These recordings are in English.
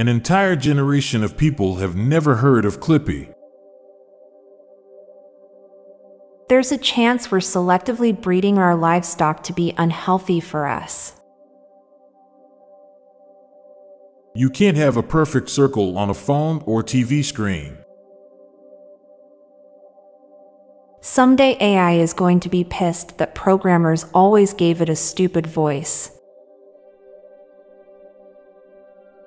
An entire generation of people have never heard of Clippy. There's a chance we're selectively breeding our livestock to be unhealthy for us. You can't have a perfect circle on a phone or TV screen. Someday AI is going to be pissed that programmers always gave it a stupid voice.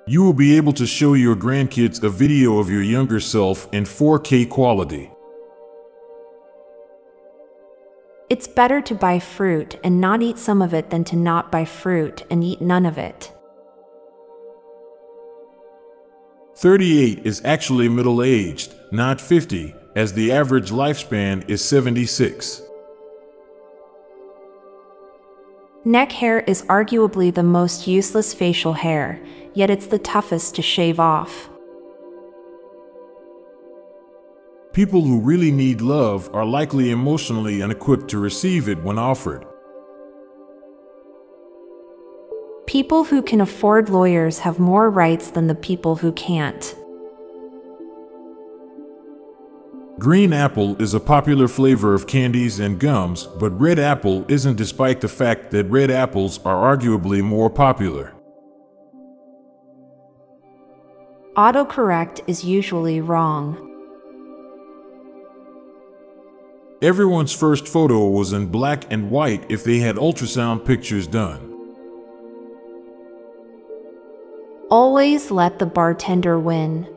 You will be able to show your grandkids a video of your younger self in 4K quality. It's better to buy fruit and not eat some of it than to not buy fruit and eat none of it. 38 is actually middle aged, not 50, as the average lifespan is 76. Neck hair is arguably the most useless facial hair, yet it's the toughest to shave off. People who really need love are likely emotionally unequipped to receive it when offered. People who can afford lawyers have more rights than the people who can't. Green apple is a popular flavor of candies and gums, but red apple isn't despite the fact that red apples are arguably more popular. Autocorrect is usually wrong. Everyone's first photo was in black and white if they had ultrasound pictures done. Always let the bartender win.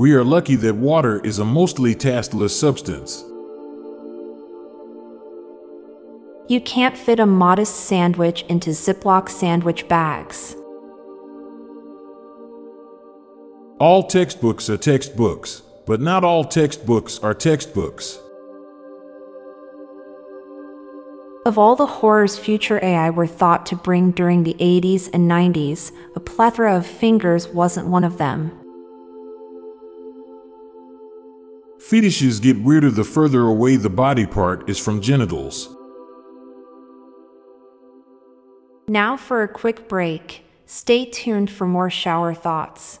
We are lucky that water is a mostly tasteless substance. You can't fit a modest sandwich into Ziploc sandwich bags. All textbooks are textbooks, but not all textbooks are textbooks. Of all the horrors future AI were thought to bring during the 80s and 90s, a plethora of fingers wasn't one of them. Fetishes get weirder the further away the body part is from genitals. Now for a quick break. Stay tuned for more shower thoughts.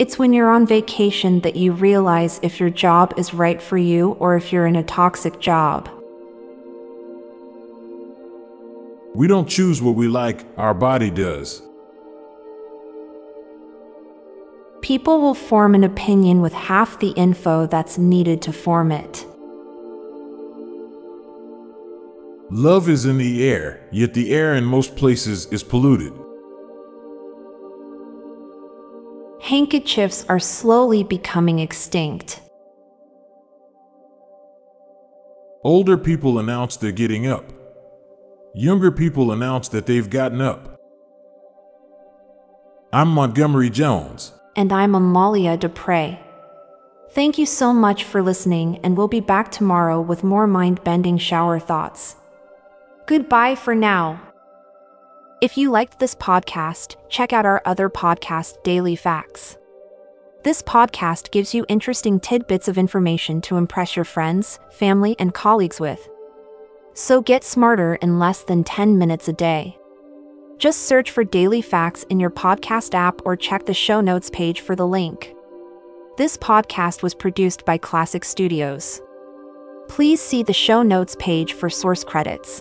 It's when you're on vacation that you realize if your job is right for you or if you're in a toxic job. We don't choose what we like, our body does. People will form an opinion with half the info that's needed to form it. Love is in the air, yet the air in most places is polluted. Handkerchiefs are slowly becoming extinct. Older people announce they're getting up. Younger people announce that they've gotten up. I'm Montgomery Jones. And I'm Amalia Dupre. Thank you so much for listening, and we'll be back tomorrow with more mind bending shower thoughts. Goodbye for now. If you liked this podcast, check out our other podcast, Daily Facts. This podcast gives you interesting tidbits of information to impress your friends, family, and colleagues with. So get smarter in less than 10 minutes a day. Just search for Daily Facts in your podcast app or check the show notes page for the link. This podcast was produced by Klassic Studios. Please see the show notes page for source credits.